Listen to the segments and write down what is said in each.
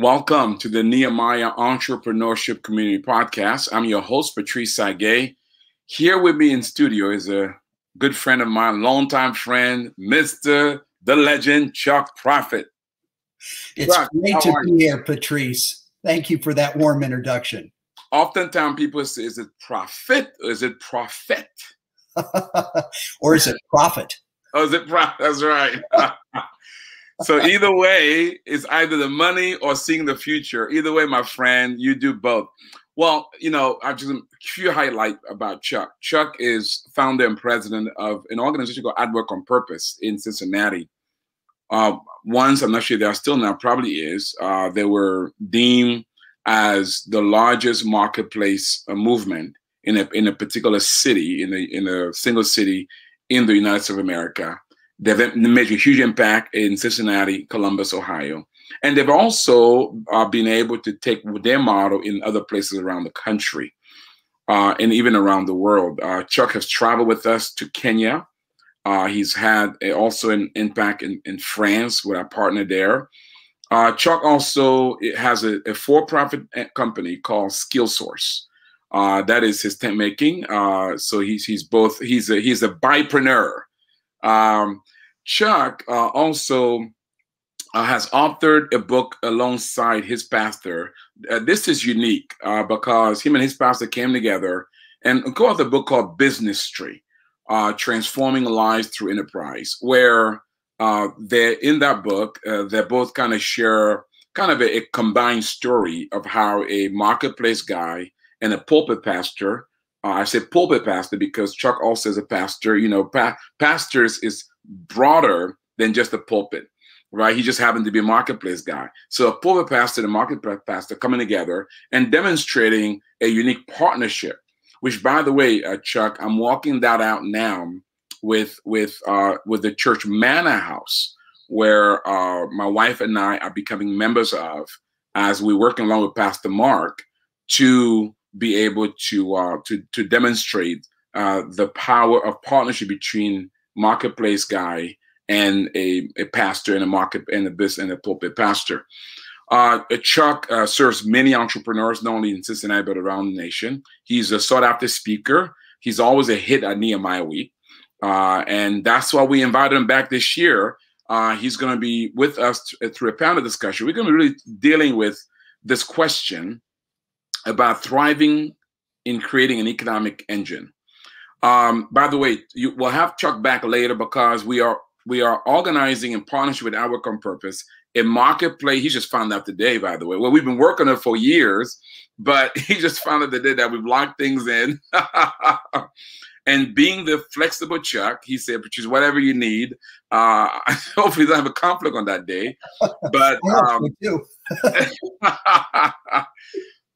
Welcome to the Nehemiah Entrepreneurship Community Podcast. I'm your host, Patrice Tsague. Here with me in studio is a good friend of mine, longtime friend, Mr. the legend, Chuck Proudfit. It's Chuck, great to be here, Patrice. Thank you for that warm introduction. Oftentimes people say, is it prophet or is it prophet? or is it prophet? Oh, is it prophet? That's right. so either way, it's either the money or seeing the future. Either way, my friend, you do both. Well, you know, I just a few highlight about Chuck. Chuck is founder and president of an organization called At Work on Purpose in Cincinnati. Uh, once, I'm not sure they are still now, probably is. Uh, they were deemed as the largest marketplace uh, movement in a in a particular city in a in a single city in the United States of America. They've made a huge impact in Cincinnati, Columbus, Ohio. And they've also uh, been able to take their model in other places around the country uh, and even around the world. Uh, Chuck has traveled with us to Kenya. Uh, he's had a, also an impact in, in France with our partner there. Uh, Chuck also has a, a for-profit eh, company called SkillSource. Uh, that is his tent making. so he's he's both he's a he's a bipreneur. Um, Chuck uh, also uh, has authored a book alongside his pastor. Uh, this is unique uh, because him and his pastor came together and co-authored a book called Business Tree, uh, Transforming Lives Through Enterprise, where uh, they're in that book, they both kind of share kind of a, a combined story of how a marketplace guy and a pulpit pastor uh, I say pulpit pastor because Chuck also is a pastor. You know, pa- pastors is broader than just a pulpit, right? He just happened to be a marketplace guy. So a pulpit pastor and a marketplace pastor coming together and demonstrating a unique partnership. Which, by the way, uh, Chuck, I'm walking that out now with with uh, with the church Manor House, where uh, my wife and I are becoming members of, as we're working along with Pastor Mark to be able to uh, to to demonstrate uh, the power of partnership between marketplace guy and a, a pastor and a market and a business and a pulpit pastor. Uh, Chuck uh, serves many entrepreneurs, not only in Cincinnati but around the nation. He's a sought after speaker. He's always a hit at Nehemiah Week, uh, and that's why we invited him back this year. Uh, he's going to be with us through a panel discussion. We're going to be really dealing with this question about thriving in creating an economic engine. Um, by the way, you we'll have Chuck back later because we are we are organizing in partnership with Work on Purpose a marketplace. He just found out today, by the way. Well, we've been working on it for years, but he just found out today that we've locked things in. and being the flexible Chuck, he said, "Which is whatever you need." Uh, hopefully, don't have a conflict on that day. But um,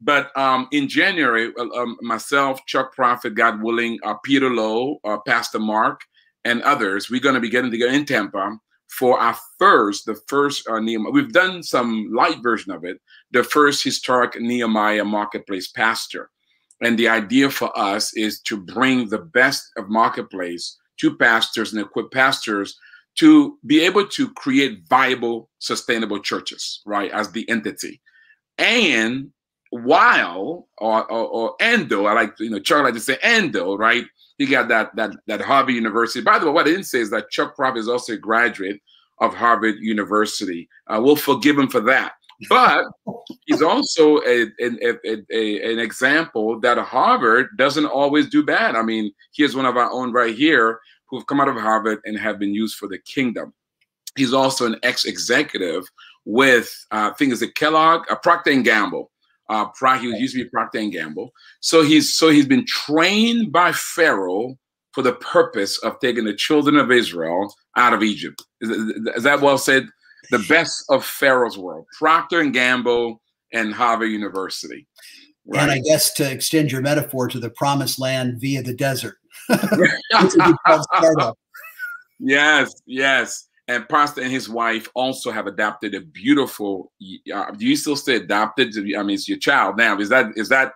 But um, in January, um, myself, Chuck Proudfit, God willing, uh, Peter Lowe, uh, Pastor Mark, and others, we're going to be getting together in Tampa for our first, the first uh, Nehemiah. We've done some light version of it, the first historic Nehemiah Marketplace pastor. And the idea for us is to bring the best of Marketplace to pastors and equip pastors to be able to create viable, sustainable churches, right, as the entity. And while or, or, or endo, I like you know Chuck like to say endo, right? He got that that that Harvard University. By the way, what I didn't say is that Chuck Proudfit is also a graduate of Harvard University. Uh, we'll forgive him for that. But he's also a, a, a, an example that Harvard doesn't always do bad. I mean, here's one of our own right here who've come out of Harvard and have been used for the kingdom. He's also an ex-executive with uh, things at Kellogg, a Procter and Gamble. Uh, he used to be Procter and Gamble. So he's so he's been trained by Pharaoh for the purpose of taking the children of Israel out of Egypt. Is, is that well said? The best of Pharaoh's world, Procter and Gamble and Harvard University. Right? And I guess to extend your metaphor to the promised land via the desert. yes, yes and Pastor and his wife also have adopted a beautiful. Uh, do you still say adopted? I mean, it's your child now. Is that is that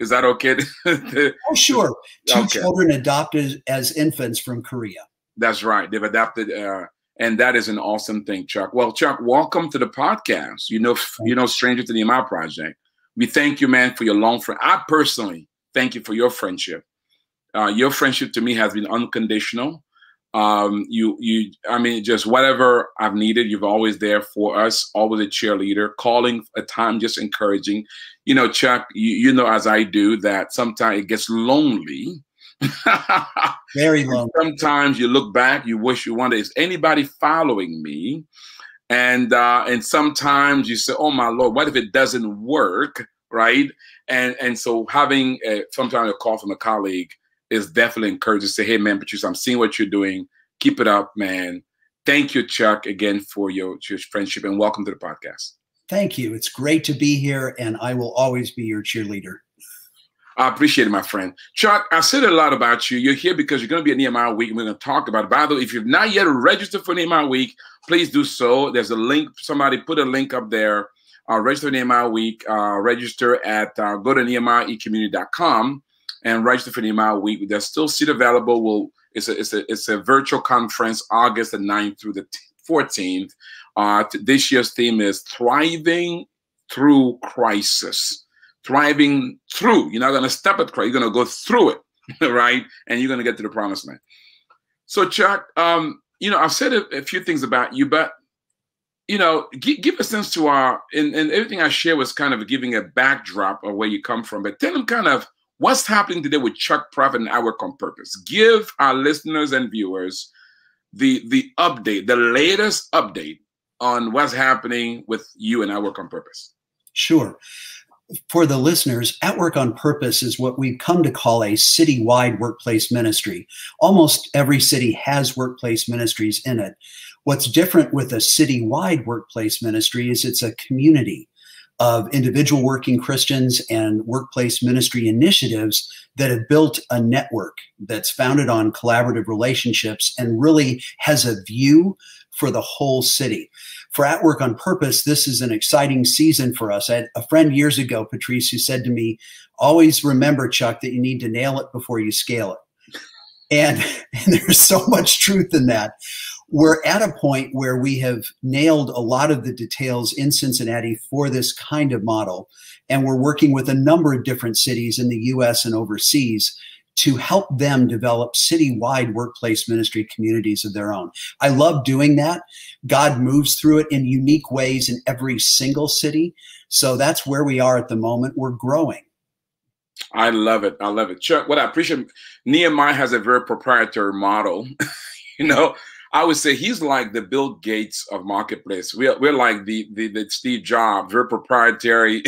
is that okay? oh, sure. Two okay. children adopted as infants from Korea. That's right. They've adopted uh, and that is an awesome thing, Chuck. Well, Chuck, welcome to the podcast. You know, you know, stranger to the Nehemiah Project. We thank you, man, for your long friend. I personally thank you for your friendship. Uh, your friendship to me has been unconditional. Um, you, you, I mean, just whatever I've needed, you've always there for us. Always a cheerleader, calling a time, just encouraging. You know, Chuck, you, you know as I do that sometimes it gets lonely Very low. Sometimes you look back, you wish you wonder, is anybody following me? And uh, and sometimes you say, oh my lord, what if it doesn't work, right? And and so having a, sometimes a call from a colleague is definitely encouraging. To say, hey man, Patrice, I'm seeing what you're doing. Keep it up, man. Thank you, Chuck, again for your, your friendship and welcome to the podcast. Thank you. It's great to be here, and I will always be your cheerleader. I appreciate it, my friend. Chuck, I said a lot about you. You're here because you're going to be at Nehemiah Week, and we're going to talk about it. By the way, if you've not yet registered for Nehemiah Week, please do so. There's a link. Somebody put a link up there. Uh, register Nehemiah Week. Uh, register at uh, go to nehemiahecommunity.com and register for the Nehemiah Week. There's still seat available. We'll, it's, a, it's, a, it's a virtual conference, August the 9th through the 14th. Uh, this year's theme is Thriving Through Crisis thriving through. You're not going to step at Christ. You're going to go through it, right? And you're going to get to the promised land. So, Chuck, um, you know, I've said a, a, few things about you, but you know, g- give a sense to our and, and everything I share was kind of giving a backdrop of where you come from. But tell them kind of what's happening today with Chuck Proudfit and At Work on Purpose. Give our listeners and viewers the the update, the latest update on what's happening with you and At Work on Purpose. Sure for the listeners, At Work on Purpose is what we've come to call a citywide workplace ministry. Almost every city has workplace ministries in it. What's different with a citywide workplace ministry is it's a community of individual working Christians and workplace ministry initiatives that have built a network that's founded on collaborative relationships and really has a view for the whole city for At Work on Purpose, this is an exciting season for us. I had a friend years ago, Patrice, who said to me, always remember, Chuck, that you need to nail it before you scale it. And, and there's so much truth in that. We're at a point where we have nailed a lot of the details in Cincinnati for this kind of model. And we're working with a number of different cities in the US and overseas to help them develop citywide workplace ministry communities of their own. I love doing that. God moves through it in unique ways in every single city. So that's where we are at the moment. We're growing. I love it. I love it. Chuck, what I appreciate, Nehemiah has a very proprietary model. you know, I would say he's like the Bill Gates of marketplace. We're, we're like the, the, the Steve Jobs, very proprietary,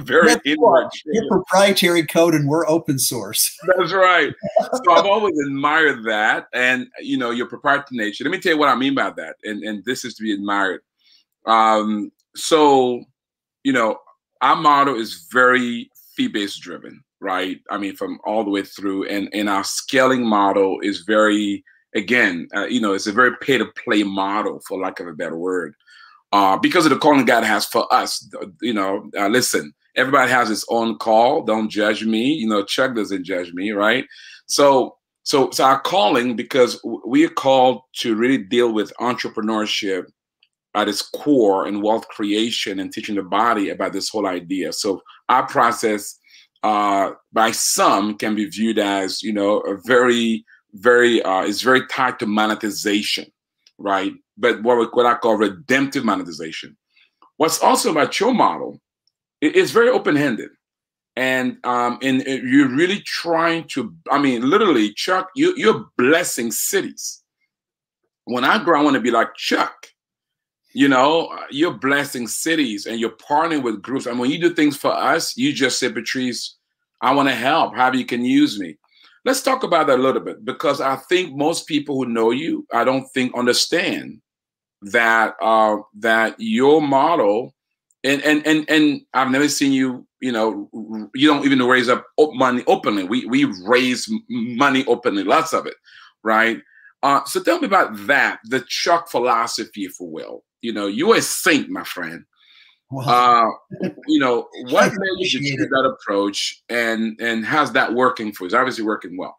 very inward. You're proprietary code and we're open source. That's right. so I've always admired that, and you know your proprietary nature. Let me tell you what I mean by that, and and this is to be admired. Um, so you know our model is very fee based driven, right? I mean, from all the way through, and and our scaling model is very again, uh, you know, it's a very pay to play model, for lack of a better word, uh, because of the calling God has for us. You know, uh, listen, everybody has its own call. Don't judge me. You know, Chuck doesn't judge me, right? So, so, so our calling, because we are called to really deal with entrepreneurship at its core and wealth creation and teaching the body about this whole idea. So our process, uh, by some, can be viewed as you know a very very uh, is very tied to monetization, right? But what, what I call redemptive monetization. What's also about your model, it, it's very open-handed. And um, and you're really trying to, I mean, literally, Chuck, you, you're blessing cities. When I grow, I want to be like Chuck. You know, you're blessing cities and you're partnering with groups. And when you do things for us, you just say, Patrice, I want to help. How you can use me. Let's talk about that a little bit because I think most people who know you, I don't think understand that uh, that your model and and and and I've never seen you. You know, you don't even raise up money openly. We we raise money openly, lots of it, right? Uh, so tell me about that, the Chuck philosophy, if you will. You know, you're a saint, my friend. Uh, you know, what made you choose that approach, and and how's that working for you? It's obviously working well.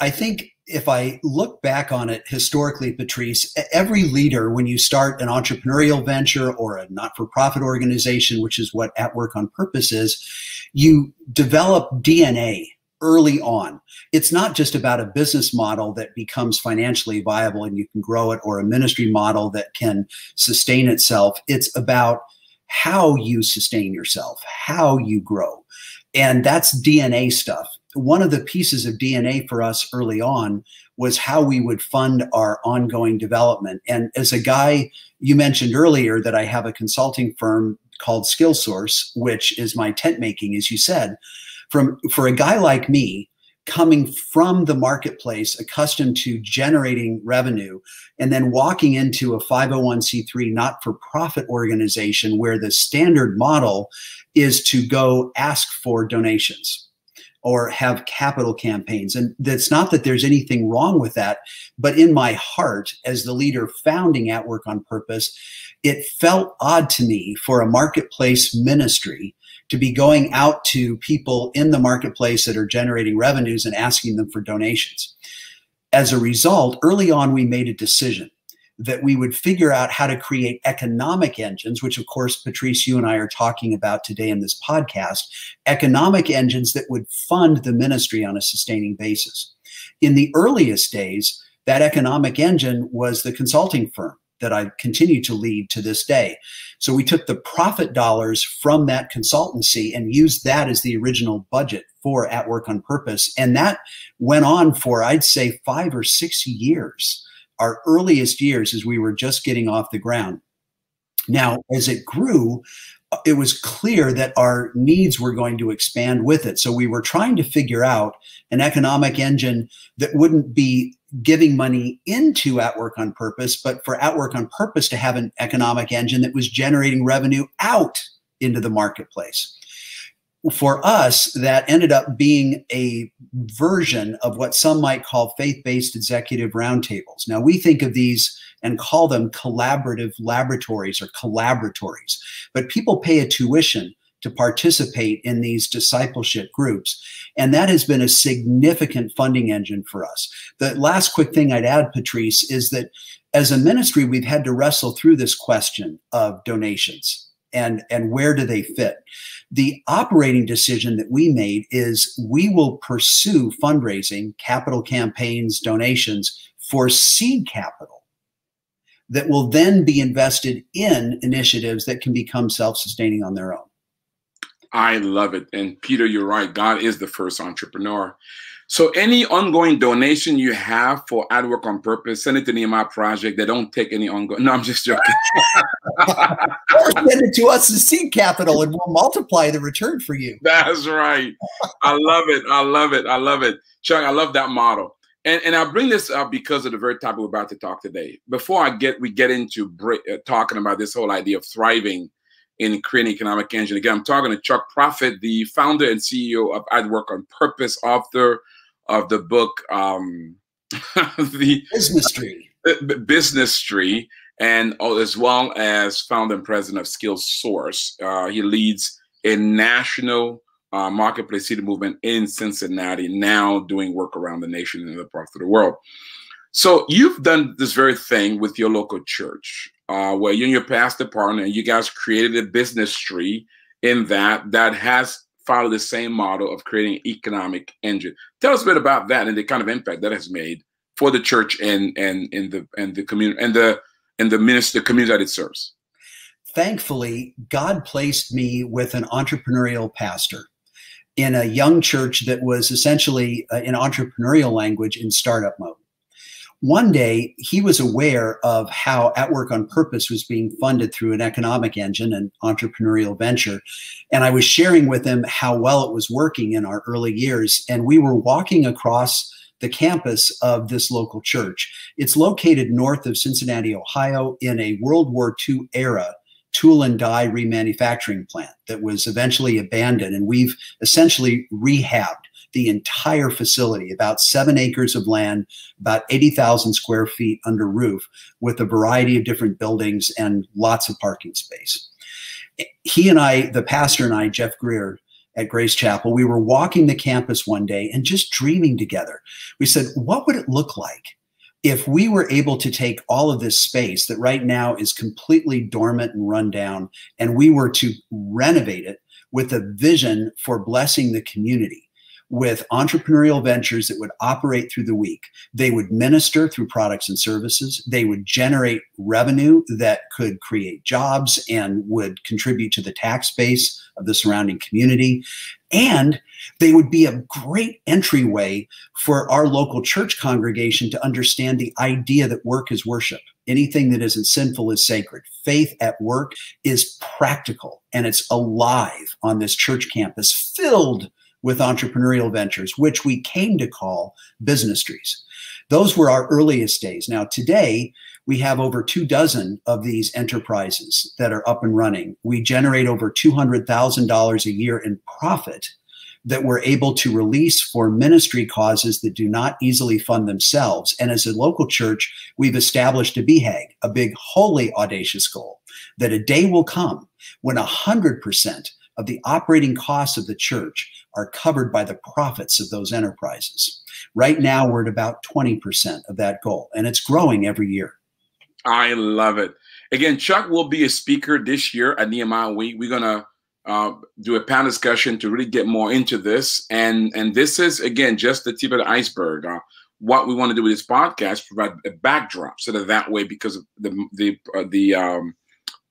I think if I look back on it historically, Patrice, every leader, when you start an entrepreneurial venture or a not for profit organization, which is what At Work on Purpose is, you develop DNA early on. It's not just about a business model that becomes financially viable and you can grow it or a ministry model that can sustain itself. It's about how you sustain yourself, how you grow. And that's DNA stuff one of the pieces of DNA for us early on was how we would fund our ongoing development. And as a guy, you mentioned earlier that I have a consulting firm called SkillSource, which is my tent making, as you said. From for a guy like me, coming from the marketplace, accustomed to generating revenue, and then walking into a 501c3 not for profit organization where the standard model is to go ask for donations or have capital campaigns. And that's not that there's anything wrong with that, but in my heart, as the leader founding At Work on Purpose, it felt odd to me for a marketplace ministry to be going out to people in the marketplace that are generating revenues and asking them for donations. As a result, early on, we made a decision that we would figure out how to create economic engines, which, of course, Patrice, you and I are talking about today in this podcast, economic engines that would fund the ministry on a sustaining basis. In the earliest days, that economic engine was the consulting firm that I continue to lead to this day. So we took the profit dollars from that consultancy and used that as the original budget for At Work on Purpose. And that went on for, I'd say, five or six years our earliest years as we were just getting off the ground. Now, as it grew, it was clear that our needs were going to expand with it. So we were trying to figure out an economic engine that wouldn't be giving money into At Work on Purpose, but for At Work on Purpose to have an economic engine that was generating revenue out into the marketplace for us, that ended up being a version of what some might call faith based executive roundtables. Now, we think of these and call them collaborative laboratories or collaboratories, but people pay a tuition to participate in these discipleship groups. And that has been a significant funding engine for us. The last quick thing I'd add, Patrice, is that as a ministry, we've had to wrestle through this question of donations and, and where do they fit the operating decision that we made is we will pursue fundraising, capital campaigns, donations for seed capital that will then be invested in initiatives that can become self sustaining on their own. I love it. And Peter, you're right. God is the first entrepreneur. So any ongoing donation you have for At Work on Purpose, send it to the Nehemiah Project. They don't take any ongoing. No, I'm just joking. or send it to us as seed capital, and we'll multiply the return for you. That's right. I love it. I love it. I love it, Chuck. I love that model. And, and I bring this up because of the very topic we're about to talk today. Before I get we get into break, uh, talking about this whole idea of thriving in creating economic engine. Again, I'm talking to Chuck Proudfit, the founder and CEO of At Work on Purpose, author of the book um, the business tree. Business tree and as well as founder and president of SkillSource. Uh, he leads a national uh, marketplace city movement in cincinnati now doing work around the nation and other parts of the world. So you've done this very thing with your local church uh, where you and your pastor partner you guys created a business tree in that that has follow the same model of creating economic engine. Tell us a bit about that and the kind of impact that has made for the church and and in the and the community and the and the minister community that it serves. Thankfully, God placed me with an entrepreneurial pastor in a young church that was essentially uh, in entrepreneurial language in startup mode one day he was aware of how At Work on Purpose was being funded through an economic engine and entrepreneurial venture. And I was sharing with him how well it was working in our early years. And we were walking across the campus of this local church. It's located north of Cincinnati, Ohio, in a World War II era tool and die remanufacturing plant that was eventually abandoned. And we've essentially rehabbed the entire facility, about seven acres of land, about 80,000 square feet under roof, with a variety of different buildings and lots of parking space. He and I, the pastor and I, Jeff Greer, at Grace Chapel, we were walking the campus one day and just dreaming together. We said, what would it look like if we were able to take all of this space that right now is completely dormant and run down, and we were to renovate it with a vision for blessing the community? With entrepreneurial ventures that would operate through the week. They would minister through products and services. They would generate revenue that could create jobs and would contribute to the tax base of the surrounding community. And they would be a great entryway for our local church congregation to understand the idea that work is worship. Anything that isn't sinful is sacred. Faith at work is practical and it's alive on this church campus, filled with entrepreneurial ventures, which we came to call business trees. Those were our earliest days. Now, today, we have over two dozen of these enterprises that are up and running. We generate over $200,000 a year in profit that we're able to release for ministry causes that do not easily fund themselves. And as a local church, we've established a BHAG, a big, holy, audacious goal that a day will come when 100% of the operating costs of the church are covered by the profits of those enterprises. Right now, we're at about 20% of that goal, and it's growing every year. I love it. Again, Chuck will be a speaker this year at Nehemiah Week. We're going to uh, do a panel discussion to really get more into this. And, and this is, again, just the tip of the iceberg. Uh, what we want to do with this podcast, provide a backdrop so that that way, because of the, the, uh, the, um,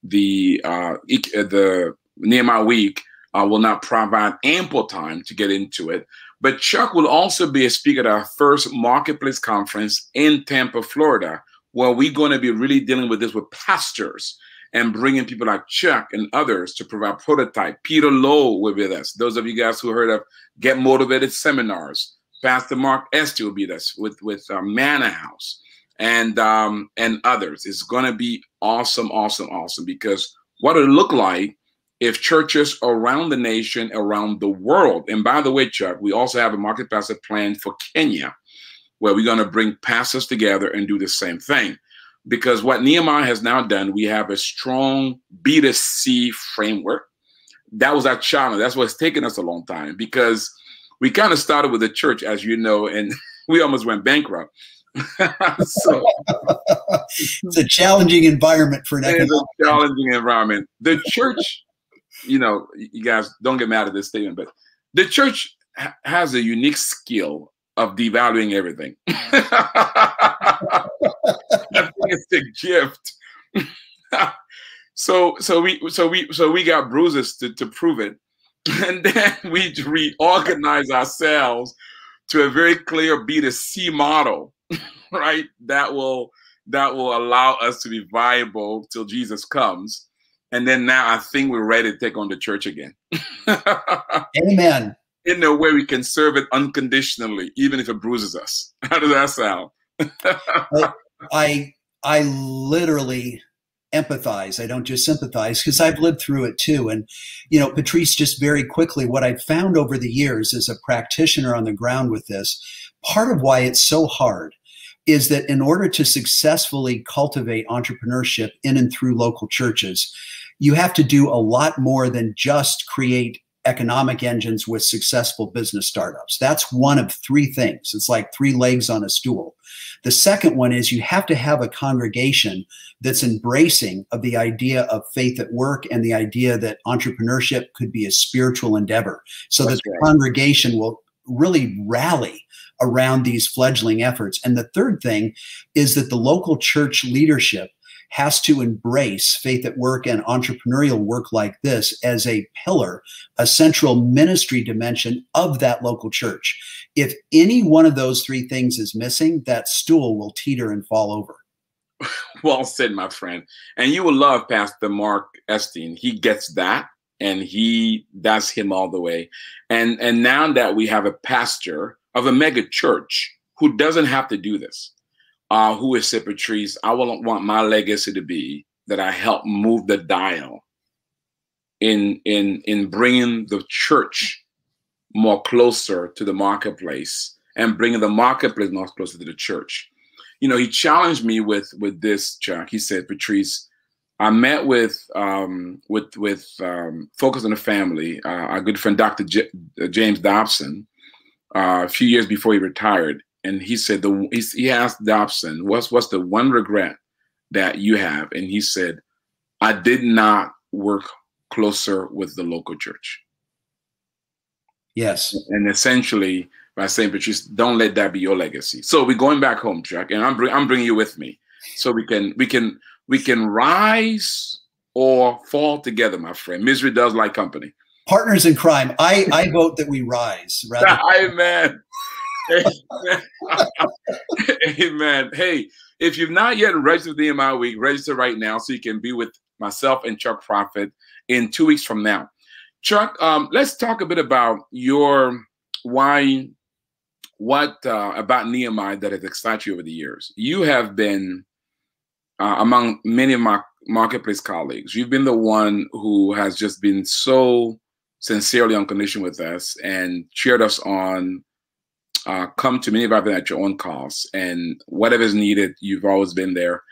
the, uh, the Nehemiah Week, uh, will not provide ample time to get into it. But Chuck will also be a speaker at our first marketplace conference in Tampa, Florida, where we're going to be really dealing with this with pastors and bringing people like Chuck and others to provide prototype. Peter Lowe will be with us. Those of you guys who heard of Get Motivated seminars, Pastor Mark Estee will be with us with with uh, House and um, and others. It's going to be awesome, awesome, awesome because what it look like if churches around the nation, around the world, and by the way, Chuck, we also have a market pastor plan for Kenya, where we're going to bring pastors together and do the same thing. Because what Nehemiah has now done, we have a strong B2C framework. That was our challenge. That's what's taken us a long time because we kind of started with the church, as you know, and we almost went bankrupt. so it's a challenging environment for an It's a challenging environment. The church you know, you guys don't get mad at this statement, but the church ha- has a unique skill of devaluing everything. I think it's a gift. so so we so we so we got bruises to, to prove it. And then we reorganize ourselves to a very clear B2C model, right? That will that will allow us to be viable till Jesus comes and then now I think we're ready to take on the church again. Amen. In a way we can serve it unconditionally, even if it bruises us. How does that sound? I I literally empathize. I don't just sympathize because I've lived through it too. And, you know, Patrice, just very quickly, what I've found over the years as a practitioner on the ground with this, part of why it's so hard is that in order to successfully cultivate entrepreneurship in and through local churches, you have to do a lot more than just create economic engines with successful business startups. That's one of three things. It's like three legs on a stool. The second one is you have to have a congregation that's embracing of the idea of faith at work and the idea that entrepreneurship could be a spiritual endeavor so that's that the right. congregation will really rally around these fledgling efforts. And the third thing is that the local church leadership has to embrace faith at work and entrepreneurial work like this as a pillar, a central ministry dimension of that local church. If any one of those three things is missing, that stool will teeter and fall over. Well said, my friend. And you will love Pastor Mark Esteen. He gets that and he does him all the way. And and now that we have a pastor of a mega church who doesn't have to do this, uh, who is said, Patrice, I will want my legacy to be that I help move the dial in in in bringing the church more closer to the marketplace and bringing the marketplace more closer to the church. You know, he challenged me with with this, Chuck. He said, Patrice, I met with um, with with um, Focus on the Family, uh, our good friend Dr. J- uh, James Dobson, uh, a few years before he retired, and he said the he asked Dobson, "What's what's the one regret that you have?" And he said, "I did not work closer with the local church." Yes, and essentially by saying, Patrice, don't let that be your legacy. So we're going back home, Chuck, and I'm bring, I'm bringing you with me, so we can we can we can rise or fall together, my friend. Misery does like company. Partners in crime. I I vote that we rise. Rather. Amen. Amen. Hey, if you've not yet registered the Nehemiah Week, register right now so you can be with myself and Chuck Proudfit in two weeks from now. Chuck, um, let's talk a bit about your why, what uh, about Nehemiah that has excited you over the years. You have been uh, among many of my marketplace colleagues. You've been the one who has just been so sincerely on condition with us and cheered us on. Uh, come to many of our at your own cost, and whatever is needed, you've always been there.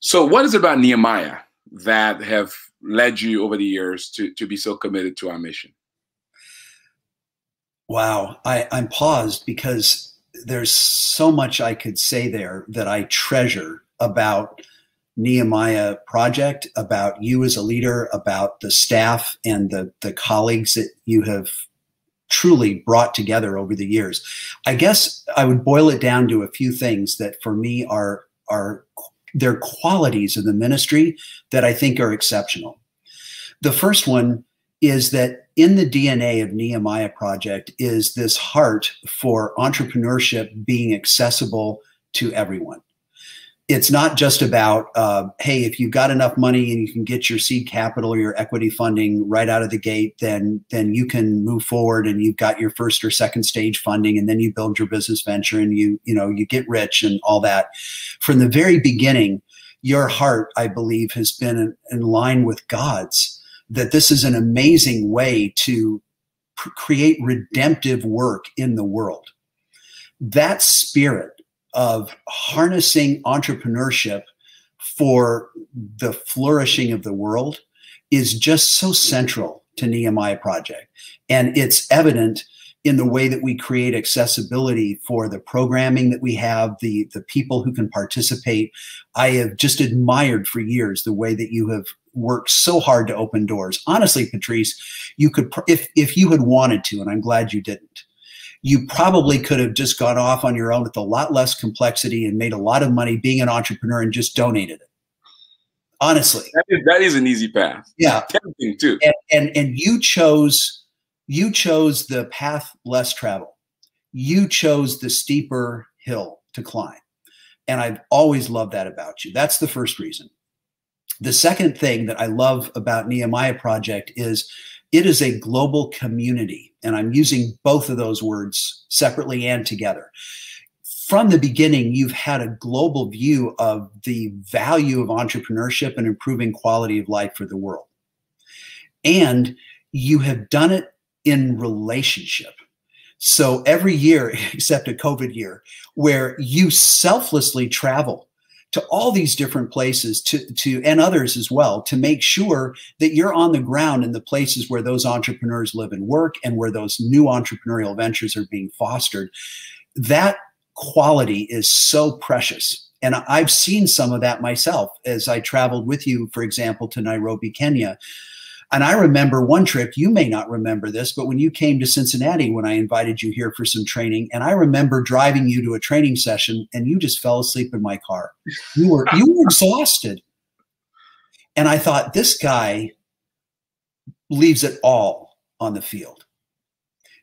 So, what is it about Nehemiah that have led you over the years to to be so committed to our mission? Wow, I, I'm paused because there's so much I could say there that I treasure about Nehemiah project, about you as a leader, about the staff and the, the colleagues that you have truly brought together over the years. I guess I would boil it down to a few things that for me are are their qualities of the ministry that I think are exceptional. The first one is that in the DNA of Nehemiah Project is this heart for entrepreneurship being accessible to everyone it's not just about uh, hey if you've got enough money and you can get your seed capital or your equity funding right out of the gate then then you can move forward and you've got your first or second stage funding and then you build your business venture and you you know you get rich and all that. From the very beginning your heart i believe has been in, in line with god's that this is an amazing way to create redemptive work in the world. That spirit of harnessing entrepreneurship for the flourishing of the world is just so central to Nehemiah Project. And it's evident in the way that we create accessibility for the programming that we have, the, the people who can participate. I have just admired for years the way that you have worked so hard to open doors. Honestly, Patrice, you could, if, if you had wanted to, and I'm glad you didn't, you probably could have just gone off on your own with a lot less complexity and made a lot of money being an entrepreneur and just donated it. Honestly, that is, that is an easy path. Yeah, tempting too. And, and and you chose you chose the path less traveled. You chose the steeper hill to climb, and I've always loved that about you. That's the first reason. The second thing that I love about Nehemiah Project is it is a global community. And I'm using both of those words separately and together. From the beginning, you've had a global view of the value of entrepreneurship and improving quality of life for the world. And you have done it in relationship. So every year, except a COVID year, where you selflessly travel to all these different places to, to and others as well to make sure that you're on the ground in the places where those entrepreneurs live and work and where those new entrepreneurial ventures are being fostered. That quality is so precious. And i've seen some of that myself as i traveled with you for example to nairobi kenya and I remember one trip, you may not remember this, but when you came to Cincinnati when I invited you here for some training, and I remember driving you to a training session and you just fell asleep in my car. You were you were exhausted. And I thought this guy leaves it all on the field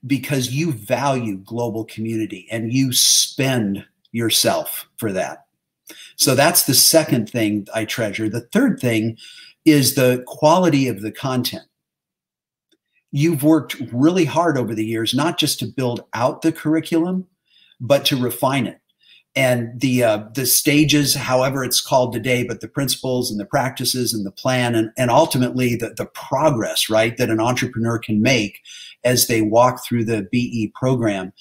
because you value global community and you spend yourself for that. So that's the second thing I treasure. The third thing is the quality of the content. You've worked really hard over the years, not just to build out the curriculum, but to refine it. And the uh, the stages, however it's called today, but the principles and the practices and the plan, and, and ultimately the, the progress, right, that an entrepreneur can make as they walk through the BE program.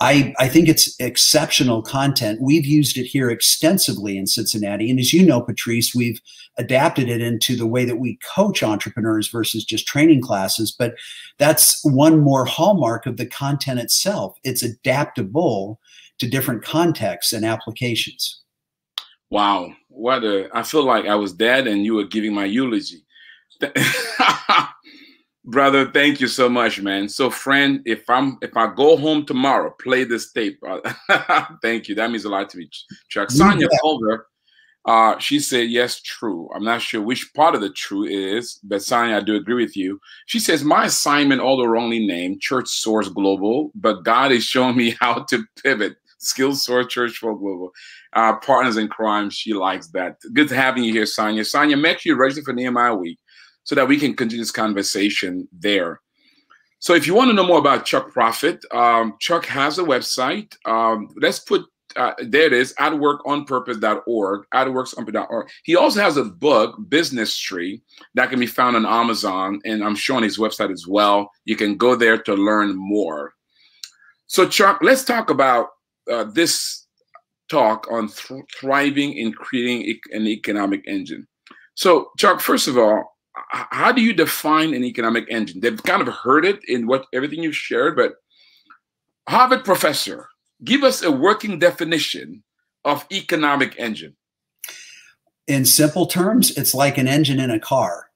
I, I think it's exceptional content. We've used it here extensively in Cincinnati. And as you know, Patrice, we've adapted it into the way that we coach entrepreneurs versus just training classes. But that's one more hallmark of the content itself. It's adaptable to different contexts and applications. Wow. What a, I feel like I was dead and you were giving my eulogy. brother thank you so much man. So friend if i'm if i go home tomorrow play this tape thank you. That means a lot to me. Chuck sonia yeah. Culver, uh, she said yes true. I'm not sure which part of the true is but sonia i do agree with you. She says my assignment although wrongly named church source global but god is showing me how to pivot. Skills source church for global uh, partners in crime. She likes that. Good to having you here sonia sonia make sure you register for nehemiah week so that we can continue this conversation there. So if you want to know more about Chuck Proudfit, um, Chuck has a website. Um, let's put uh, there it is, atworkonpurpose.org, atworkonpurpose.org. He also has a book, Business Tree, that can be found on Amazon, and I'm showing his website as well. You can go there to learn more. So, Chuck, let's talk about uh, this talk on th- thriving in creating an economic engine. So, Chuck, first of all, how do you define an economic engine? They've kind of heard it in what everything you've shared, but Harvard professor, give us a working definition of economic engine. In simple terms, it's like an engine in a car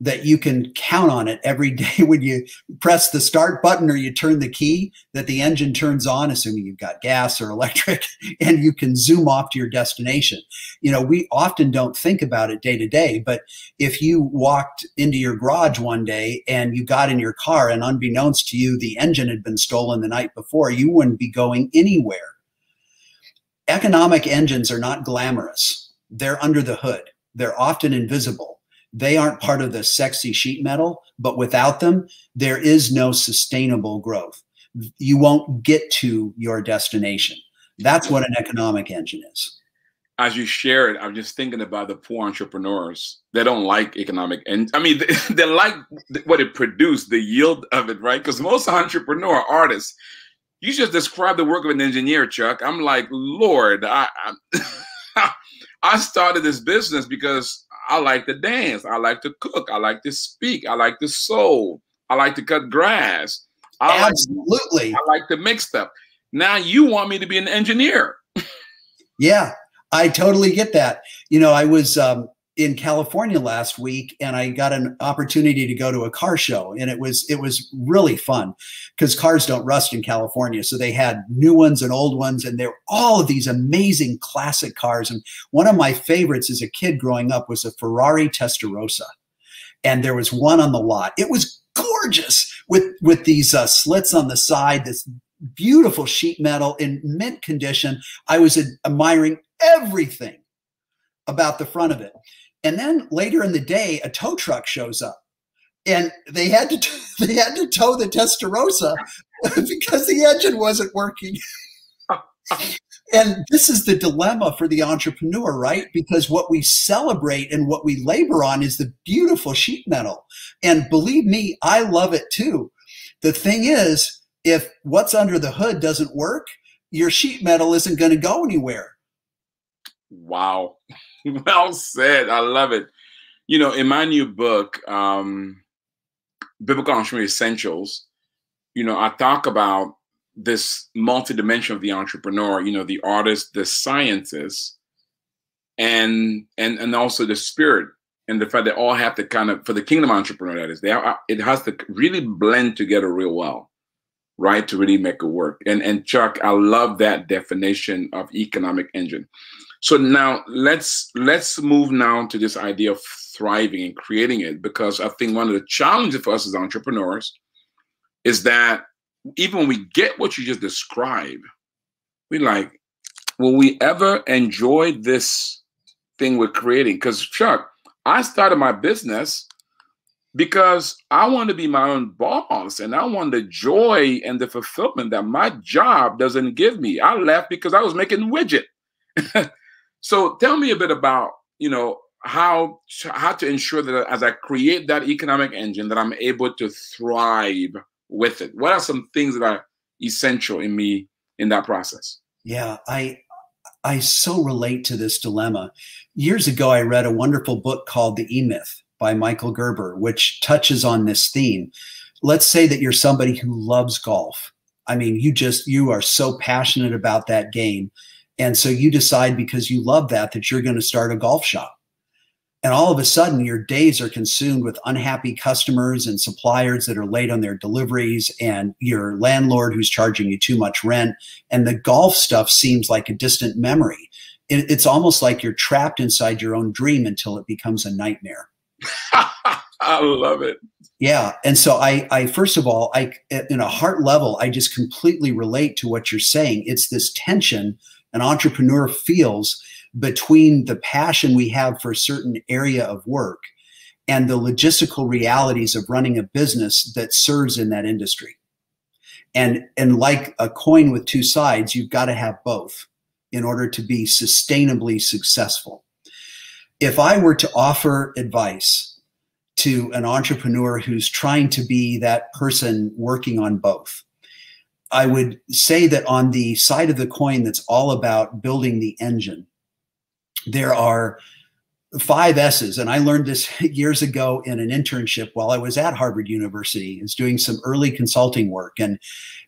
that you can count on it every day when you press the start button or you turn the key that the engine turns on assuming you've got gas or electric and you can zoom off to your destination. You know we often don't think about it day to day but if you walked into your garage one day and you got in your car and unbeknownst to you the engine had been stolen the night before you wouldn't be going anywhere. Economic engines are not glamorous. They're under the hood. They're often invisible they aren't part of the sexy sheet metal, but without them, there is no sustainable growth. You won't get to your destination. That's what an economic engine is. As you share it, I'm just thinking about the poor entrepreneurs. They don't like economic, and I mean, they, they like what it produced, the yield of it, right? Because most entrepreneur artists, you just describe the work of an engineer, Chuck. I'm like, Lord, I, I, I started this business because I like to dance. I like to cook. I like to speak. I like to sew. I like to cut grass. I Absolutely. Like, I like to mix stuff. Now you want me to be an engineer. yeah, I totally get that. You know, I was um, in California last week and I got an opportunity to go to a car show and it was it was really fun because cars don't rust in California so they had new ones and old ones and they're all of these amazing classic cars and one of my favorites as a kid growing up was a Ferrari Testarossa and there was one on the lot. It was gorgeous with with these uh, slits on the side this beautiful sheet metal in mint condition. I was admiring everything about the front of it and then later in the day, a tow truck shows up, and they had to they had to tow the Testarossa because the engine wasn't working. and this is the dilemma for the entrepreneur, right? Because what we celebrate and what we labor on is the beautiful sheet metal. And believe me, I love it too. The thing is, if what's under the hood doesn't work, your sheet metal isn't going to go anywhere. Wow. well said. I love it. You know, in my new book, um, Biblical Entrepreneur Essentials, you know, I talk about this multi-dimension of the entrepreneur, you know, the artist, the scientist, and and and also the spirit and the fact they all have to kind of for the kingdom entrepreneur that is they are, it has to really blend together real well right to really make it work and and chuck i love that definition of economic engine so now let's let's move now to this idea of thriving and creating it because I think one of the challenges for us as entrepreneurs is that even when we get what you just described, we like, will we ever enjoy this thing we're creating? Because Chuck, I started my business because I want to be my own boss and I want the joy and the fulfillment that my job doesn't give me. I left because I was making widget. So tell me a bit about, you know, how how to ensure that as I create that economic engine that I'm able to thrive with it. What are some things that are essential in me in that process. Yeah, I I so relate to this dilemma. Years ago, I read a wonderful book called The E Myth by Michael Gerber, which touches on this theme. Let's say that you're somebody who loves golf. I mean, you just you are so passionate about that game. And so you decide because you love that that you're going to start a golf shop and all of a sudden your days are consumed with unhappy customers and suppliers that are late on their deliveries and your landlord who's charging you too much rent and the golf stuff seems like a distant memory it's almost like you're trapped inside your own dream until it becomes a nightmare i love it yeah and so i i first of all i in a heart level i just completely relate to what you're saying it's this tension an entrepreneur feels between the passion we have for a certain area of work and the logistical realities of running a business that serves in that industry. And, and like a coin with two sides, you've got to have both in order to be sustainably successful. If I were to offer advice to an entrepreneur who's trying to be that person working on both, I would say that on the side of the coin that's all about building the engine, there are five S's. And I learned this years ago in an internship while I was at Harvard University. is doing some early consulting work. And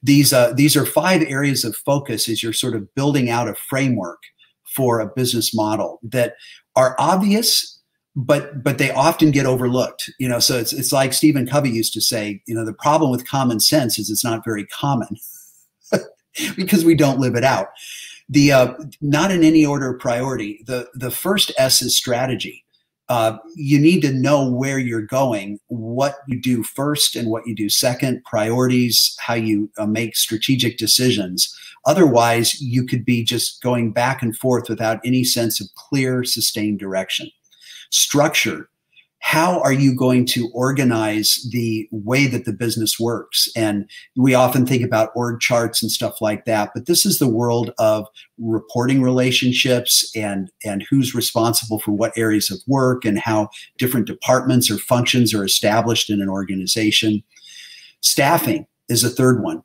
these, uh, these are five areas of focus as you're sort of building out a framework for a business model that are obvious, but but they often get overlooked. You know, so it's it's like Stephen Covey used to say, you know, the problem with common sense is it's not very common because we don't live it out the uh, not in any order of priority. The the first S is strategy. Uh, you need to know where you're going, what you do first and what you do second, priorities, how you uh, make strategic decisions. Otherwise, you could be just going back and forth without any sense of clear, sustained direction. Structure how are you going to organize the way that the business works? And we often think about org charts and stuff like that, but this is the world of reporting relationships and, and who's responsible for what areas of work and how different departments or functions are established in an organization. Staffing is a third one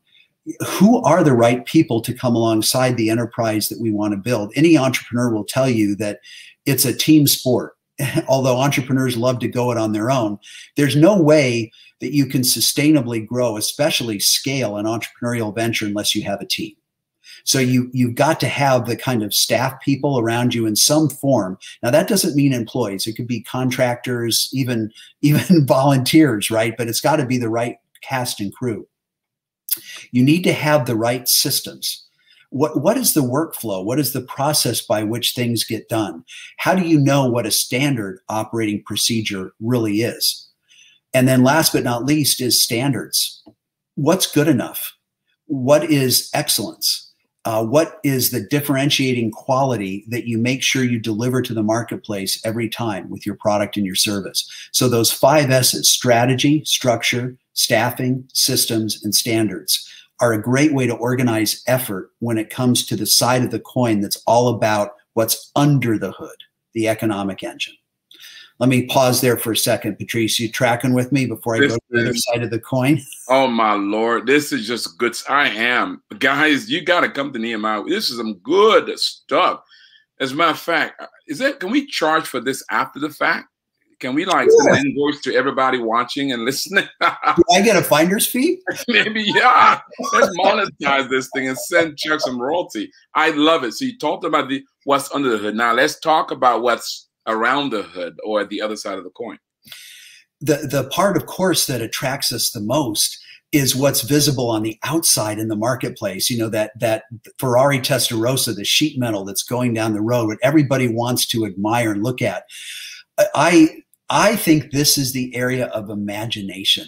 who are the right people to come alongside the enterprise that we want to build? Any entrepreneur will tell you that it's a team sport although entrepreneurs love to go it on their own, there's no way that you can sustainably grow, especially scale an entrepreneurial venture unless you have a team. So you you've got to have the kind of staff people around you in some form. Now that doesn't mean employees. It could be contractors, even even volunteers, right? But it's got to be the right cast and crew. You need to have the right systems what what is the workflow? What is the process by which things get done? How do you know what a standard operating procedure really is? And then last but not least is standards. What's good enough? What is excellence? Uh, what is the differentiating quality that you make sure you deliver to the marketplace every time with your product and your service? So those five s's strategy structure staffing systems and standards are a great way to organize effort when it comes to the side of the coin that's all about what's under the hood, the economic engine. Let me pause there for a second, Patrice. You tracking with me before I this go to the other side of the coin? Oh my lord, this is just good. I am, guys. You got to come to Nehemiah. This is some good stuff. As a matter of fact, uh, is it? Can we charge for this after the fact? Can we like send an invoice to everybody watching and listening? Do I get a finder's fee? Maybe, yeah. Let's monetize this thing and send checks some royalty. I love it. So you talked about the what's under the hood. Now let's talk about what's around the hood or the other side of the coin. The the part, of course, that attracts us the most is what's visible on the outside in the marketplace. You know, that that Ferrari Testarossa, the sheet metal that's going down the road, what everybody wants to admire and look at. I I think this is the area of imagination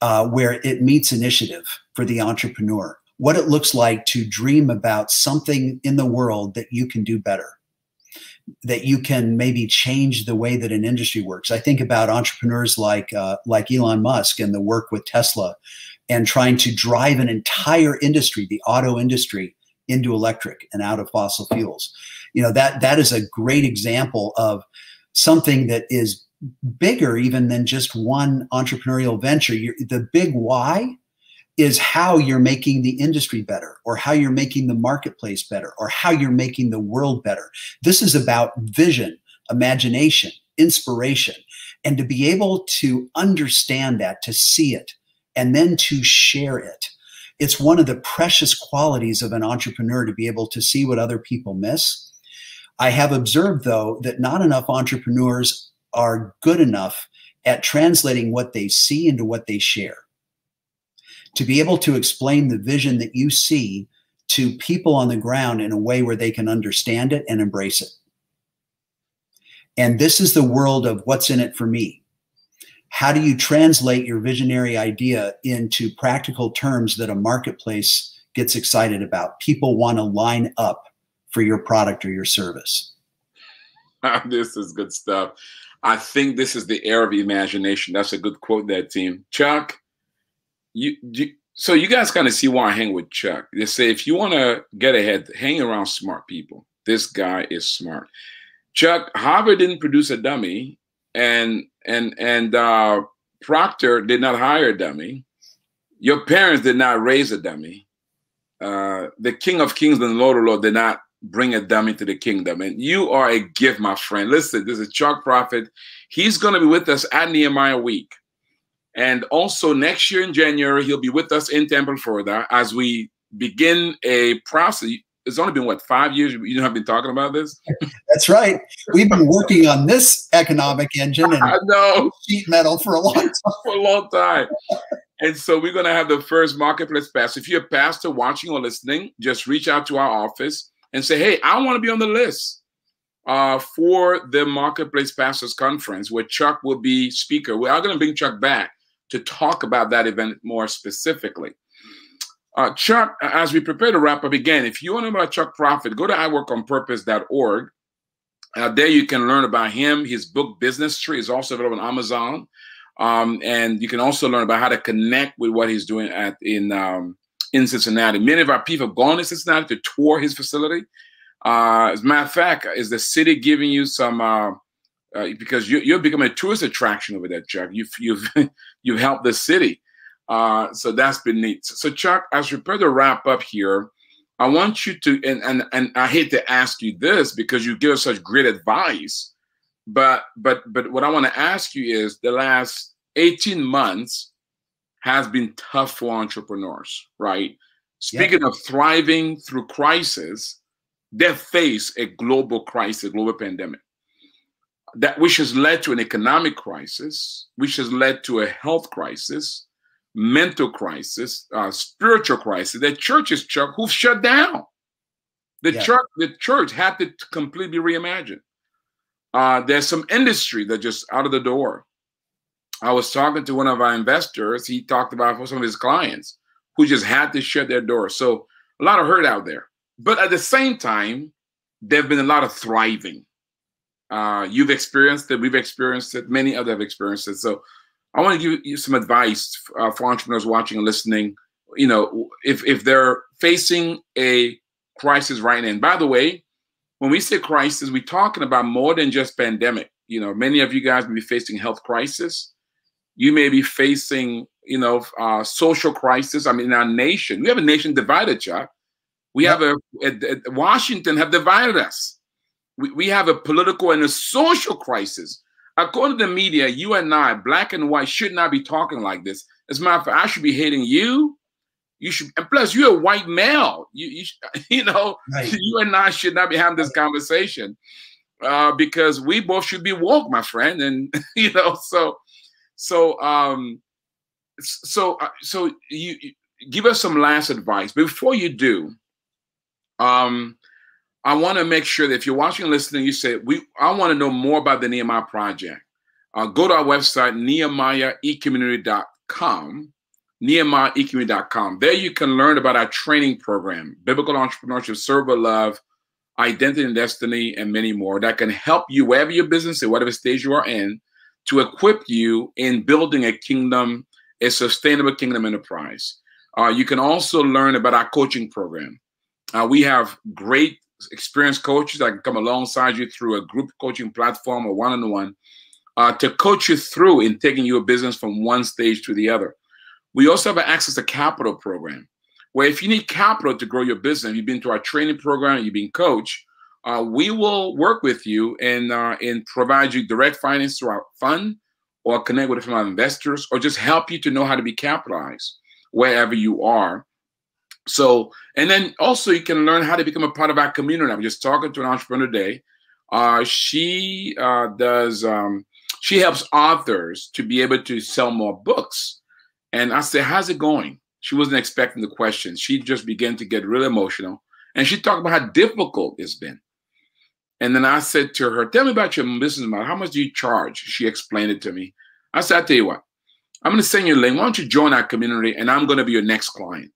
uh, where it meets initiative for the entrepreneur. What it looks like to dream about something in the world that you can do better, that you can maybe change the way that an industry works. I think about entrepreneurs like uh, like Elon Musk and the work with Tesla, and trying to drive an entire industry, the auto industry, into electric and out of fossil fuels. You know that that is a great example of something that is bigger even than just one entrepreneurial venture. You're, the big why is how you're making the industry better or how you're making the marketplace better or how you're making the world better. This is about vision, imagination, inspiration. And to be able to understand that, to see it, and then to share it. It's one of the precious qualities of an entrepreneur to be able to see what other people miss. I have observed, though, that not enough entrepreneurs are good enough at translating what they see into what they share to be able to explain the vision that you see to people on the ground in a way where they can understand it and embrace it. And this is the world of what's in it for me. How do you translate your visionary idea into practical terms that a marketplace gets excited about? People want to line up for your product or your service. this is good stuff. I think this is the era of imagination. That's a good quote, that team. Chuck, you, so you guys kind of see why I hang with Chuck. They say if you want to get ahead, hang around smart people. This guy is smart. Chuck, Harvard didn't produce a dummy, and and and uh, Procter did not hire a dummy. Your parents did not raise a dummy. Uh, the King of Kings and Lord of Lords did not bring a dummy to the kingdom. And you are a gift, my friend. Listen, this is Chuck Proudfit. He's going to be with us at Nehemiah Week. And also next year in January, he'll be with us in Tampa, Florida, as we begin a process. It's only been what five years you have been talking about this. That's right. We've been working on this economic engine and I know. sheet metal for a long time. for a long time. and so we're going to have the first marketplace pass. If you're a pastor watching or listening, just reach out to our office and say, "Hey, I want to be on the list." Uh, for the Marketplace Pastors Conference, where Chuck will be speaker. We are going to bring Chuck back to talk about that event more specifically. Uh, Chuck, as we prepare to wrap up again, if you want to know about Chuck Proudfit, go to atworkonpurpose.org. Uh, there you can learn about him. His book, Business Tree, is also available on Amazon. Um, and you can also learn about how to connect with what he's doing at in um, in Cincinnati. Many of our people have gone to Cincinnati to tour his facility. Uh, as a matter of fact, is the city giving you some uh, uh, because you, you're becoming a tourist attraction over there, Chuck. You've you've you've helped the city, uh, so that's been neat. So, Chuck, as we prepare to wrap up here, I want you to and and and I hate to ask you this because you give us such great advice, but but but what I want to ask you is the last 18 months has been tough for entrepreneurs, right? Speaking yeah. of thriving through crisis, they face a global crisis, a global pandemic that which has led to an economic crisis, which has led to a health crisis, mental crisis, uh, spiritual crisis. The churches, Chuck, who've shut down. The yeah. church, the church had to completely reimagine. Uh, there's some industry that just out of the door. I was talking to one of our investors. He talked about some of his clients who just had to shut their doors. So a lot of hurt out there. But at the same time, there have been a lot of thriving. Uh, you've experienced it. We've experienced it. Many others have experienced it. So I want to give you some advice uh, for entrepreneurs watching and listening. You know, if if they're facing a crisis right now. And by the way, when we say crisis, we're talking about more than just pandemic. You know, many of you guys may be facing health crisis. You may be facing, you know, uh, social crisis. I mean, in our nation, we have a nation divided, Chuck. We yep. have a, a, a Washington have divided us we, we have a political and a social crisis. According to the media, you and I, black and white, should not be talking like this. As a matter of fact, I should be hating you. You should, and plus, you're a white male. You, you, you know, right. you and I should not be having this conversation uh, because we both should be woke, my friend. And you know, so, so, um, so, uh, so you, you give us some last advice. Before you do, um, I want to make sure that if you're watching and listening, you say, "We, I want to know more about the Nehemiah Project." Uh, go to our website, nehemiahecommunity.com, nehemiahecommunity.com. There you can learn about our training program, biblical entrepreneurship, server love, identity and destiny, and many more that can help you wherever your business is, whatever stage you are in, to equip you in building a kingdom, a sustainable kingdom enterprise. Uh, you can also learn about our coaching program. Uh, we have great experienced coaches that can come alongside you through a group coaching platform or one on one to coach you through in taking your business from one stage to the other. We also have an access to capital program where if you need capital to grow your business, you've been to our training program, you've been coached, uh, we will work with you and uh, and provide you direct finance through our fund or connect with our investors or just help you to know how to be capitalized wherever you are. So, and then also you can learn how to become a part of our community. I'm just talking to an entrepreneur today. Uh, she uh, does, um, she helps authors to be able to sell more books. And I said, How's it going? She wasn't expecting the question. She just began to get really emotional. And she talked about how difficult it's been. And then I said to her, Tell me about your business model. How much do you charge? She explained it to me. I said, I'll tell you what, I'm going to send you a link. Why don't you join our community and I'm going to be your next client?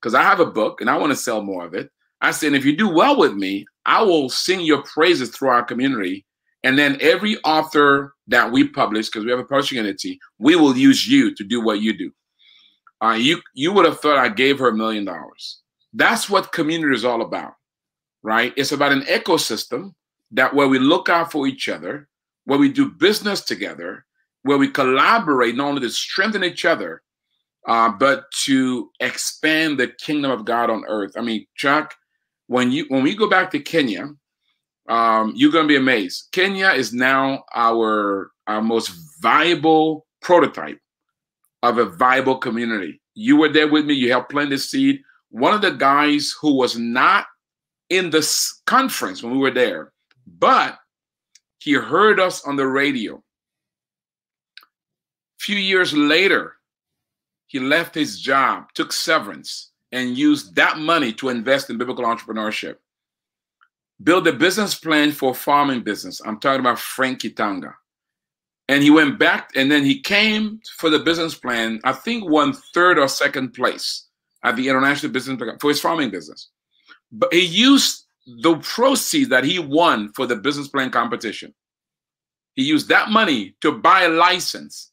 Because I have a book and I want to sell more of it. I said, if you do well with me, I will sing your praises through our community. And then every author that we publish, because we have a publishing entity, we will use you to do what you do. Uh, you you would have thought I gave her a million dollars. That's what community is all about, right? It's about an ecosystem that where we look out for each other, where we do business together, where we collaborate not only to strengthen each other, uh, but to expand the kingdom of God on earth. I mean, Chuck, when you when we go back to Kenya, um, you're gonna be amazed. Kenya is now our our most viable prototype of a viable community. You were there with me. You helped plant the seed. One of the guys who was not in this conference when we were there, but he heard us on the radio A few years later, he left his job, took severance, and used that money to invest in biblical entrepreneurship. Build a business plan for farming business. I'm talking about Frank Kitanga. And he went back and then he came for the business plan, I think won third or second place at the International Business for his farming business. But he used the proceeds that he won for the business plan competition. He used that money to buy a license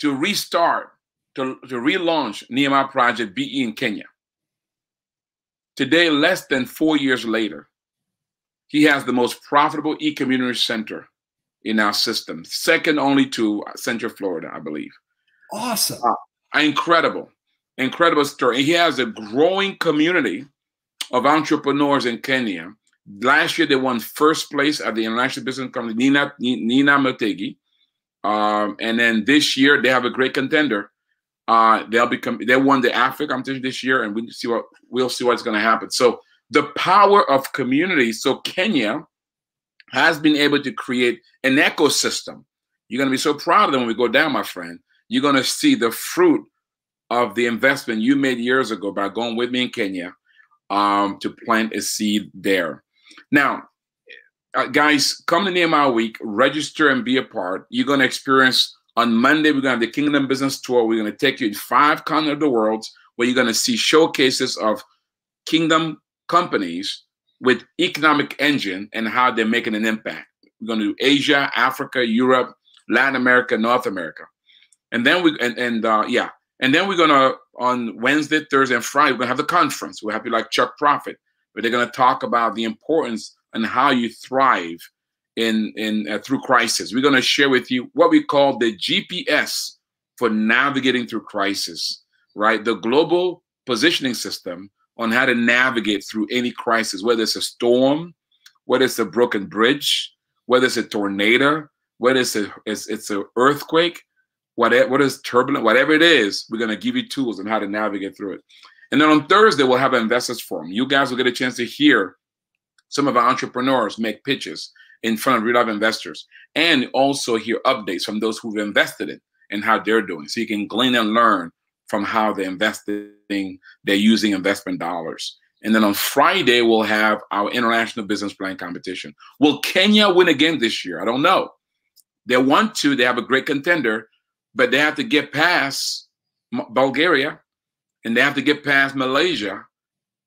to restart, to, to relaunch Nehemiah Project BE in Kenya. Today, less than four years later, he has the most profitable e-community center in our system, second only to Central Florida, I believe. Awesome. Uh, incredible, incredible story. He has a growing community of entrepreneurs in Kenya. Last year, they won first place at the International Business Company, Nina, Nina Motegi. Um, and then this year they have a great contender. Uh, they'll become they won the Africa competition this year, and we see what we'll see what's going to happen. So the power of community. So Kenya has been able to create an ecosystem. You're going to be so proud of them when we go down, my friend. You're going to see the fruit of the investment you made years ago by going with me in Kenya um, to plant a seed there. Now, uh, guys, come to Nehemiah Week, register and be a part. You're going to experience on Monday, we're going to have the Kingdom Business Tour. We're going to take you in five continents of the world where you're going to see showcases of kingdom companies with economic engine and how they're making an impact. We're going to do Asia, Africa, Europe, Latin America, North America. And then we, and, and uh, yeah, and then we're going to, on Wednesday, Thursday, and Friday, we're to have the conference. We'll have you like Chuck Proudfit, where they're to talk about the importance and how you thrive in in uh, through crisis. We're to share with you what we call the GPS for navigating through crisis, right? The global positioning system on how to navigate through any crisis, whether it's a storm, whether it's a broken bridge, whether it's a tornado, whether it's a it's, it's an earthquake, whatever what is turbulent, whatever it is, we're going to give you tools on how to navigate through it. And then on Thursday, we'll have an investors forum. You guys will get a chance to hear some of our entrepreneurs make pitches in front of real life investors and also hear updates from those who've invested in and how they're doing. So you can glean and learn from how they're investing, they're using investment dollars. And then on Friday, we'll have our international business plan competition. Will Kenya win again this year? I don't know. They want to, they have a great contender, but they have to get past Bulgaria and they have to get past Malaysia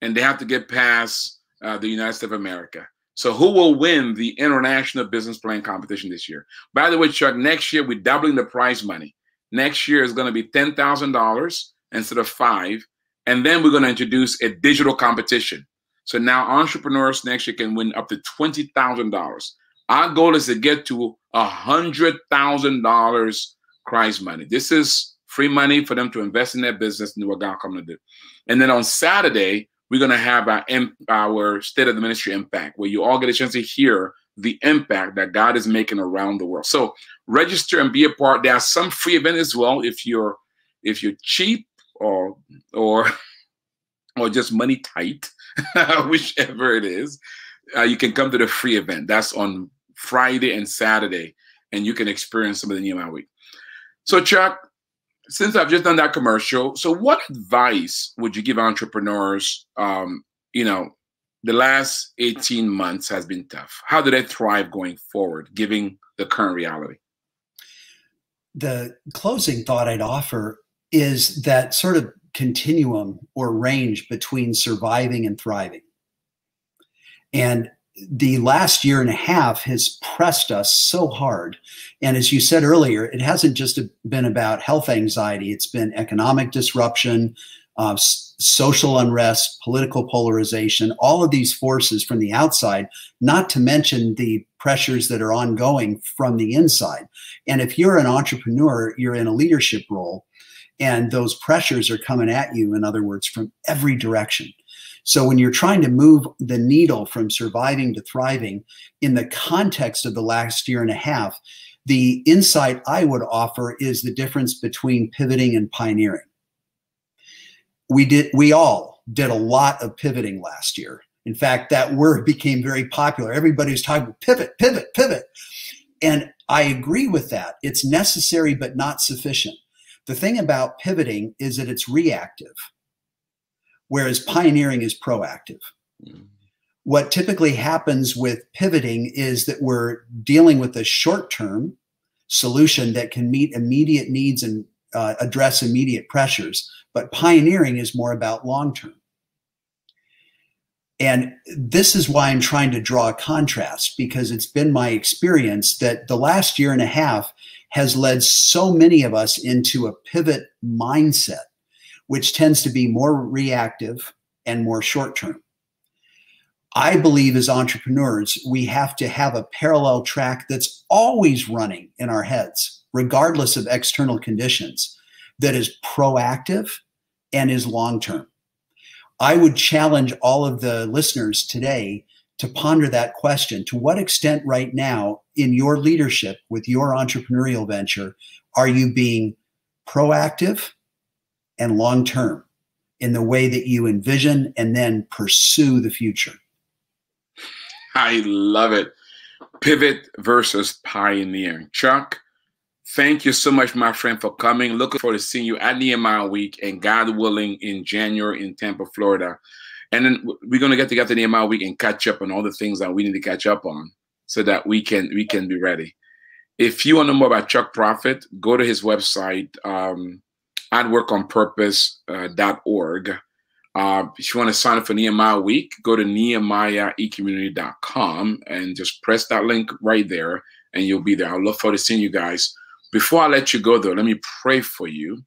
and they have to get past uh, the United States of America. So who will win the international business plan competition this year? By the way, Chuck, next year we're doubling the prize money. Next year is going to be ten thousand dollars instead of five, and then we're going to introduce a digital competition. So now entrepreneurs next year can win up to twenty thousand dollars. Our goal is to get to a hundred thousand dollars prize money. This is free money for them to invest in their business and do what God come to do. And then on Saturday, we're going to have our, our State of the Ministry Impact, where you all get a chance to hear the impact that God is making around the world. So register and be a part. There are some free events as well if you're if you're cheap or or or just money tight, whichever it is. Uh, you can come to the free event. That's on Friday and Saturday, and you can experience some of the Nehemiah week. So, Chuck, since I've just done that commercial, so what advice would you give entrepreneurs? Um, you know, the last 18 months has been tough. How do they thrive going forward, given the current reality? The closing thought I'd offer is that sort of continuum or range between surviving and thriving. And the last year and a half has pressed us so hard. And as you said earlier, it hasn't just been about health anxiety, it's been economic disruption, uh, social unrest, political polarization, all of these forces from the outside, not to mention the pressures that are ongoing from the inside. And if you're an entrepreneur, you're in a leadership role, and those pressures are coming at you, in other words, from every direction. So when you're trying to move the needle from surviving to thriving in the context of the last year and a half, the insight I would offer is the difference between pivoting and pioneering. We did we all did a lot of pivoting last year. In fact, that word became very popular. Everybody's talking pivot, pivot, pivot. And I agree with that. It's necessary but not sufficient. The thing about pivoting is that it's reactive whereas pioneering is proactive. Mm. What typically happens with pivoting is that we're dealing with a short term solution that can meet immediate needs and uh, address immediate pressures, but pioneering is more about long term. And this is why I'm trying to draw a contrast because it's been my experience that the last year and a half has led so many of us into a pivot mindset which tends to be more reactive and more short term. I believe as entrepreneurs, we have to have a parallel track that's always running in our heads, regardless of external conditions, that is proactive and is long term. I would challenge all of the listeners today to ponder that question. To what extent, right now, in your leadership with your entrepreneurial venture, are you being proactive and long term in the way that you envision and then pursue the future. I love it. Pivot versus pioneering. Chuck, thank you so much, my friend, for coming. Looking forward to seeing you at Nehemiah Week and God willing in January in Tampa, Florida. And then we're going to get together Nehemiah Week and catch up on all the things that we need to catch up on so that we can we can be ready. If you want to know more about Chuck Proudfit, go to his website. Um, at workonpurpose.org. Uh, uh, if you want to sign up for Nehemiah Week, go to nehemiahecommunity.com and just press that link right there, and you'll be there. I look forward to seeing you guys. Before I let you go, though, let me pray for you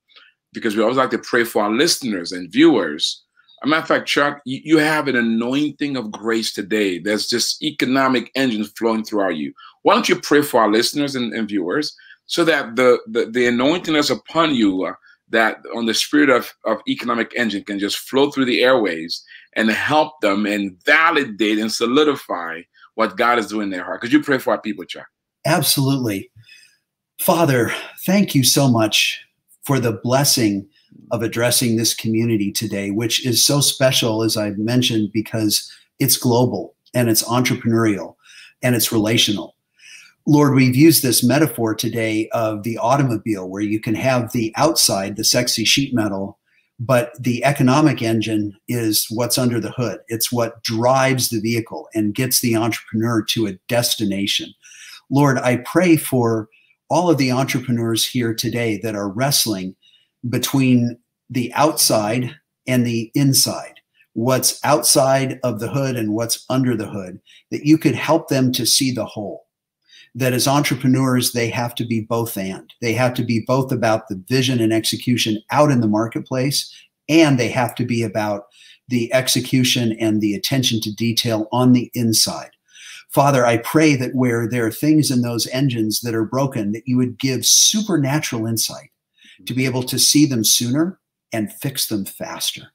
because we always like to pray for our listeners and viewers. As a matter of fact, Chuck, you, have an anointing of grace today. There's just economic engines flowing throughout you. Why don't you pray for our listeners and, and viewers so that the, the, the anointing that's upon you uh, that on the spirit of, of economic engine can just flow through the airways and help them and validate and solidify what God is doing in their heart. Could you pray for our people, Chuck? Absolutely. Father, thank you so much for the blessing of addressing this community today, which is so special, as I've mentioned, because it's global and it's entrepreneurial and it's relational. Lord, we've used this metaphor today of the automobile where you can have the outside, the sexy sheet metal, but the economic engine is what's under the hood. It's what drives the vehicle and gets the entrepreneur to a destination. Lord, I pray for all of the entrepreneurs here today that are wrestling between the outside and the inside, what's outside of the hood and what's under the hood, that you could help them to see the whole that as entrepreneurs, they have to be both and. They have to be both about the vision and execution out in the marketplace, and they have to be about the execution and the attention to detail on the inside. Father, I pray that where there are things in those engines that are broken, that you would give supernatural insight, to be able to see them sooner and fix them faster.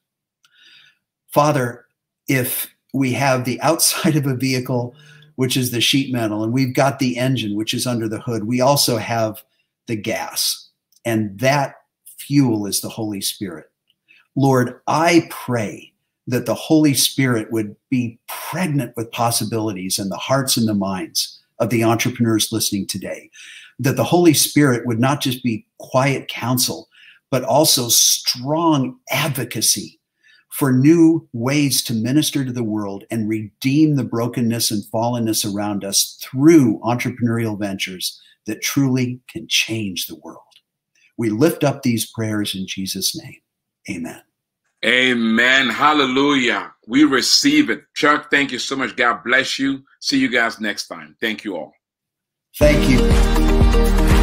Father, if we have the outside of a vehicle, which is the sheet metal, and we've got the engine, which is under the hood, we also have the gas. And that fuel is the Holy Spirit. Lord, I pray that the Holy Spirit would be pregnant with possibilities in the hearts and the minds of the entrepreneurs listening today. That the Holy Spirit would not just be quiet counsel, but also strong advocacy for new ways to minister to the world and redeem the brokenness and fallenness around us through entrepreneurial ventures that truly can change the world. We lift up these prayers in Jesus' name. Amen. Amen. Hallelujah. We receive it. Chuck, thank you so much. God bless you. See you guys next time. Thank you all. Thank you.